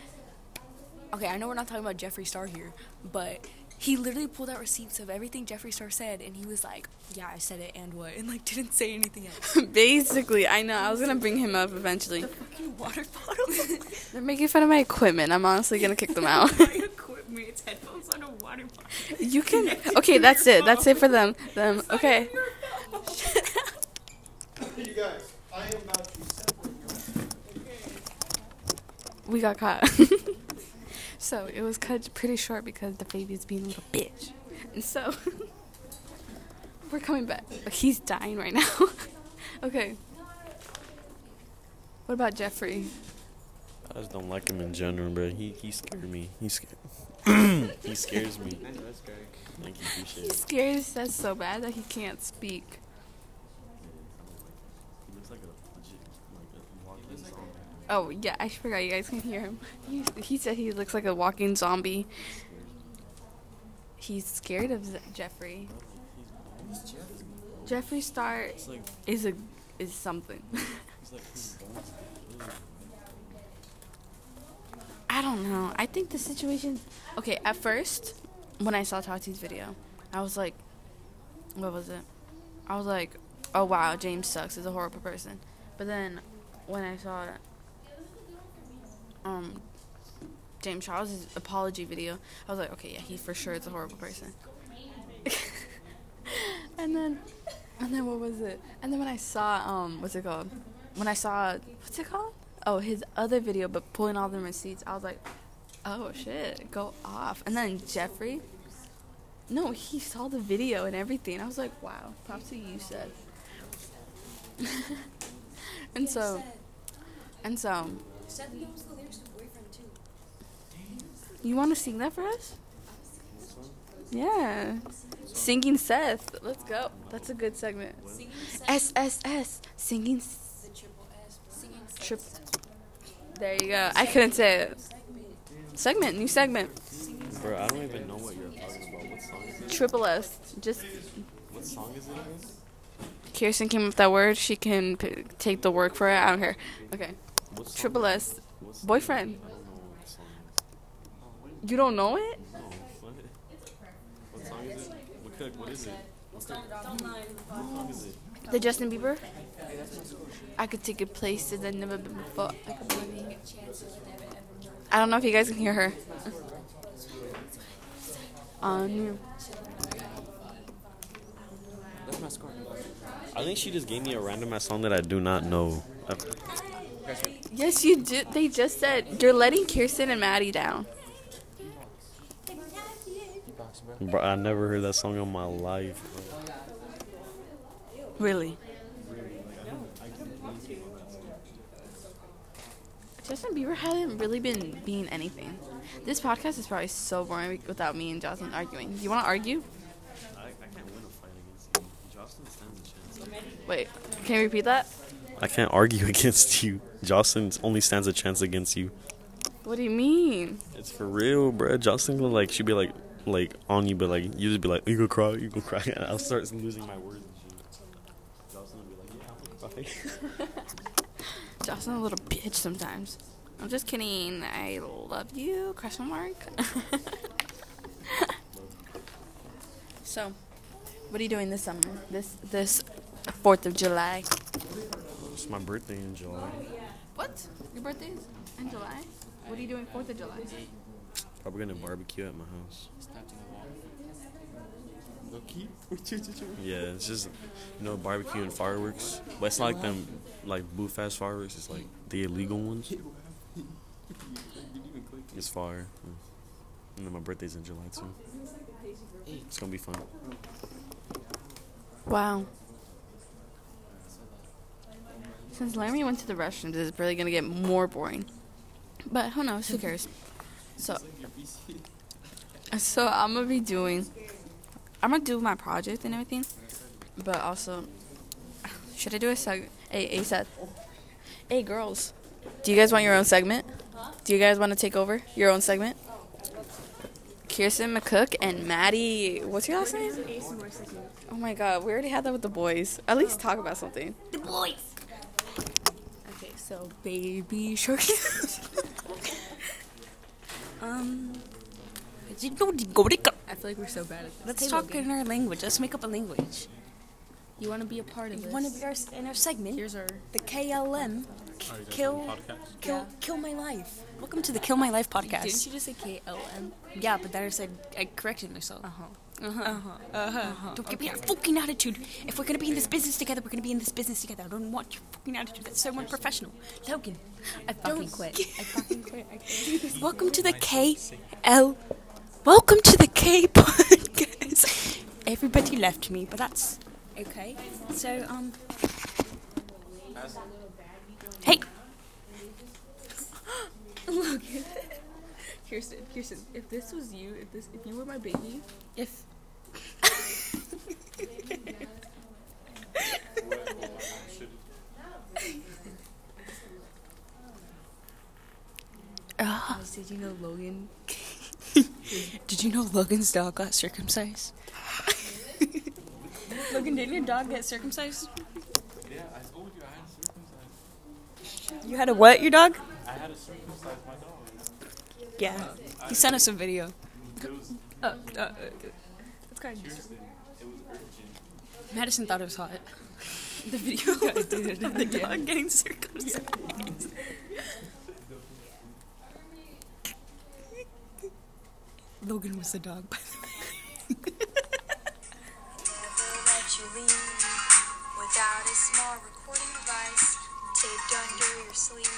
okay, I know we're not talking about Jeffree Star here, but he literally pulled out receipts of everything Jeffree Star said, and he was like, "Yeah, I said it, and what?" and like didn't say anything else. Basically, I know. I was gonna bring him up eventually. The fucking water bottle. They're making fun of my equipment. I'm honestly gonna kick them out. Equipment, it's headphones on a water bottle. You can. Okay, that's it. That's it for them. Them. Okay. You guys, I am about to separate We got caught. so it was cut pretty short because the baby's being a little bitch, and so we're coming back. But He's dying right now. okay. What about Jeffree? I just don't like him in general, bro. He he scared me. He scared. He scares me. Thank you, appreciate He's it. scared. Says so bad that he can't speak. He looks like a legit, like a walking zombie. Oh yeah, I forgot you guys can hear him. He, he said he looks like a walking zombie. He's scared of Z- Jeffrey. Jeffree Star It's like is a is something. he's like his bones. I don't know. I think the situation. Okay, at first, when I saw Tati's video, I was like, what was it? I was like, oh wow, James sucks. Is a horrible person. But then, when I saw um James Charles' apology video, I was like, okay, yeah, he for sure is a horrible person. and then, and then what was it? And then when I saw um, what's it called? When I saw what's it called? Oh, his other video, but pulling all the receipts, I was like, oh shit, go off. And then Jeffree, no, he saw the video and everything. I was like, wow, props to you, said. and so, and so, you want to sing that for us? Yeah. Singing Seth. Let's go. That's a good segment. S S S. Singing. s- Trip. There you go. I couldn't say it. Segment. New segment. Bro, I don't even know what you're talking about. What song is it? Triple S. Just What song is it? again? Kirsten came up with that word. She can p- take the work for it. I don't care. Okay. What song Triple is S. it? What song Boyfriend. is don't know what song it is. You don't know it? No, what? What song is it? What, cook, what is it? What song is it? The Justin Bieber. I could take a place that I've never been before. I could. I don't know if you guys can hear her. On you. That's my score. I think she just gave me a random ass song that I do not know. Yes, you did. They just said you're letting Kirsten and Maddie down. bro, I never heard that song in my life. Bro. Really? Justin Bieber hasn't really been being anything. This podcast is probably so boring without me and Jocelyn arguing. Do you want to argue? I, I can't win a fight against you. Jocelyn stands a chance. Wait, can you repeat that? I can't argue against you. Jocelyn only stands a chance against you. What do you mean? It's for real, bro. Jocelyn will like she'd be like like on you, but like you just be like you go cry, you go cry. And I'll start losing my words and shit. Jocelyn will be like, yeah, I'll cry. Jocelyn's a little bitch sometimes. I'm just kidding. I love you. Question mark. so, what are you doing this summer? This this Fourth of July. It's my birthday in July. Oh, what? Your birthday is in July? What are you doing Fourth of July? Probably gonna barbecue at my house. Yeah, it's just you know barbecue and fireworks, but it's not like them like booth fast fireworks. It's like the illegal ones. It's fire. And then my birthday's in July too. It's gonna be fun. Wow. Since Laramie went to the restrooms, it's really gonna get more boring. But who knows? Who cares? So, so I'm gonna be doing. I'm gonna do my project and everything, but also, should I do a seg? Hey, Seth. Hey, girls. Do you guys want your own segment? Do you guys want to take over your own segment? Kirsten McCook and Maddie. What's your last name? Oh my god, we already had that with the boys. At least talk about something. The boys. Okay, so baby shark. um. I feel like we're so bad at this. Let's Halo talk game. in our language. Let's make up a language. You want to be a part of You this? want to be our, in our segment? Here's our. the KLM. Kill, kill, Yeah. kill my life. Welcome to the Kill My Life podcast. Didn't you just say KLM? Yeah, but then I said I corrected myself. Uh huh. Uh-huh. Uh-huh. Uh-huh. Don't give me that fucking attitude. If we're gonna be in this business together, we're gonna be in this business together. I don't want your fucking attitude. That's so unprofessional. Logan, I fucking quit. get- I fucking quit. I quit. welcome to the KL. Welcome to the K podcast. Everybody left me, but that's okay. So um. Hey. Look. Kirsten, Kirsten, if this was you, if this, if you were my baby, If Ah, did you know Logan? Did you know Logan's dog got circumcised? Logan, didn't your dog get circumcised? Yeah, I told you I had to circumcise. You had a what, your dog? I had to circumcise my dog. Yeah. He sent us a video. It was Uh, uh, uh, that's kind of Kirsten. It was urgent. Madison thought it was hot. The video of the dog getting circumcised. Logan was the dog, by the way. Never let you leave without a small recording device taped under your sleeve.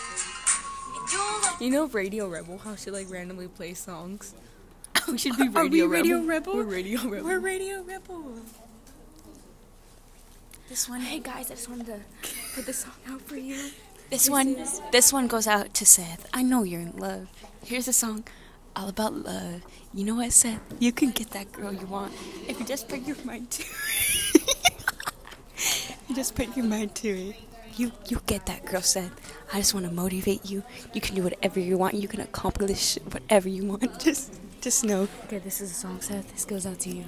And you'll You know Radio Rebel, how she like randomly plays songs? we should be Are Radio we Rebel. Radio Rebel? We're Radio Rebel. We're Radio Rebel. This one, Hey guys, I just wanted to put this song out for you. this one, this one goes out to Seth. I know you're in love. Here's a song all about love. You know what, Seth? You can get that girl you want if you just put your mind to it. you just put your mind to it. You you get that girl, Seth. I just want to motivate you. You can do whatever you want. You can accomplish whatever you want. Just just know. Okay, this is a song, Seth. This goes out to you.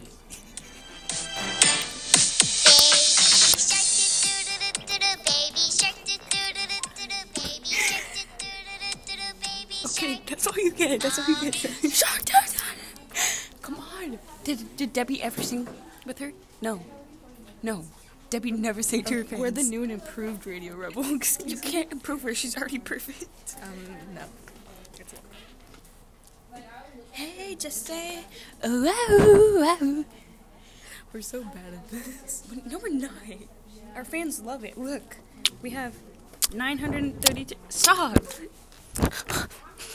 Okay, that's all you get. That's all you get. Shark Tank. Come on. Did did Debby ever sing with her? No, no. Debby never sang to her fans. We're the new and improved Radio Rebel. You me. can't improve her. She's already perfect. Um, no. Hey, just say, oh, oh, oh. We're so bad at this. No, we're not. Our fans love it. Look, we have 932. Stop.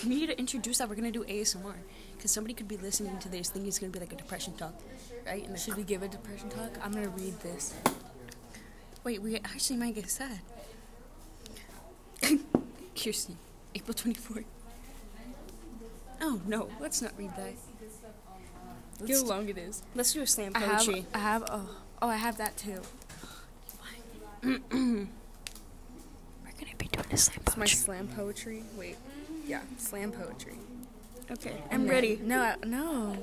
We need to introduce that we're gonna do ASMR because somebody could be listening to this thinking it's gonna be like a depression talk, right? And Should we give a depression talk? I'm gonna read this. Wait, we actually might get sad. Kirsten, April 24th. Oh, no, let's not read that. Look Let's, how long it is. let's do a slam I have, poetry. I have, oh, oh, I have that too. We're gonna be doing a slam It's my slam poetry. Wait, yeah, slam poetry. Okay, I'm then- ready. No, I- no.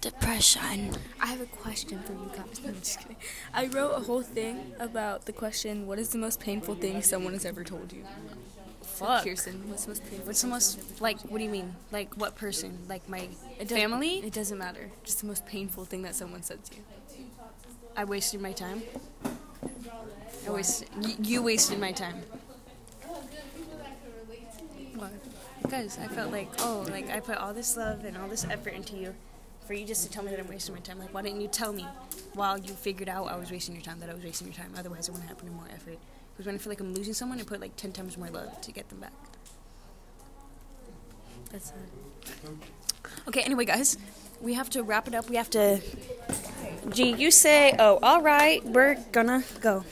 Depression. I have a question for you guys. No, I'm just kidding. I wrote a whole thing about the question: What is the most painful thing someone has ever told you? Fuck. Kirsten, what's the most painful? What's the most, someone has ever like, what do you mean? Like, what person? Like, my? It family? It doesn't matter. Just the most painful thing that someone said to you. I wasted my time. I wasted, y- you wasted my time. What? Because I felt like, oh, like, I put all this love and all this effort into you for you just to tell me that I'm wasting my time. Like, why didn't you tell me while you figured out I was wasting your time, that I was wasting your time? Otherwise, it wouldn't happen in more effort. Because when I feel like I'm losing someone, I put like 10 times more love to get them back. That's it. Okay, anyway, guys, we have to wrap it up. We have to. G, you say, oh, all right, we're gonna go.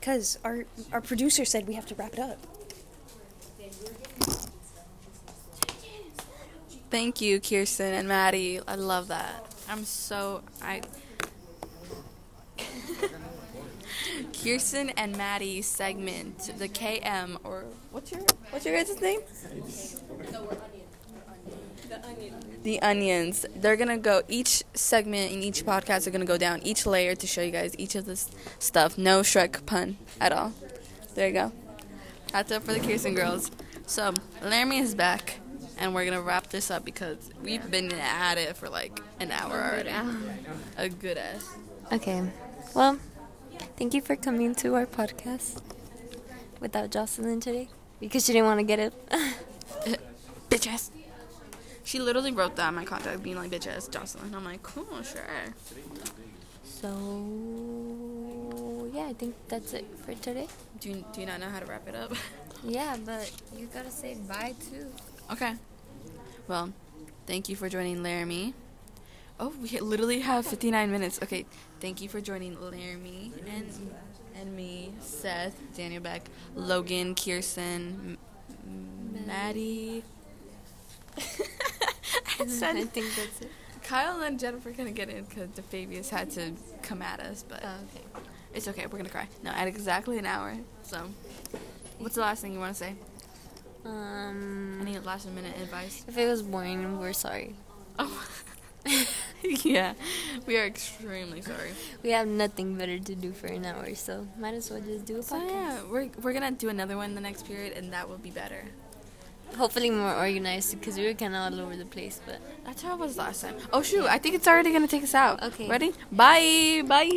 Because our, our producer said we have to wrap it up. Thank you, Kirsten and Maddie. I love that. I'm so I. Kirsten and Maddie segment the KM or what's your what's your guys' name? The onions. They're gonna go each segment in each podcast. are gonna go down each layer to show you guys each of this stuff. No Shrek pun at all. There you go. That's it for the Kirsten girls. So Laramie is back, and we're gonna wrap this up because we've been at it for like an hour already. A good ass. Okay. Well, thank you for coming to our podcast without Jocelyn today because she didn't want to get it. Bitch ass. She literally wrote that in my contact, being like bitch ass Jocelyn. I'm like, cool, sure. so, yeah, I think that's it for today. Do you, do you not know how to wrap it up? Yeah, but you gotta say bye too. Okay. Well, thank you for joining Laramie. Oh, we literally have 59 minutes. Okay, thank you for joining Laramie and and me, Seth, Daniel Beck, Logan, Kirsten, M- Maddie. I said- I think that's it. Kyle and Jennifer couldn't get in because the Fabius had to come at us, but Oh, okay. it's okay. We're gonna cry. No, at exactly an hour. So, what's the last thing you want to say? Um, Any last minute advice? if it was boring, we're sorry. Oh, yeah, we are extremely sorry. We have nothing better to do for an hour, so might as well just do a So podcast. yeah, we're we're gonna do another one the next period, and that will be better. Hopefully more organized because we were kind of all over the place, but That's how it was last time. Oh shoot, I think it's already gonna take us out. Okay. Ready? Bye. Bye.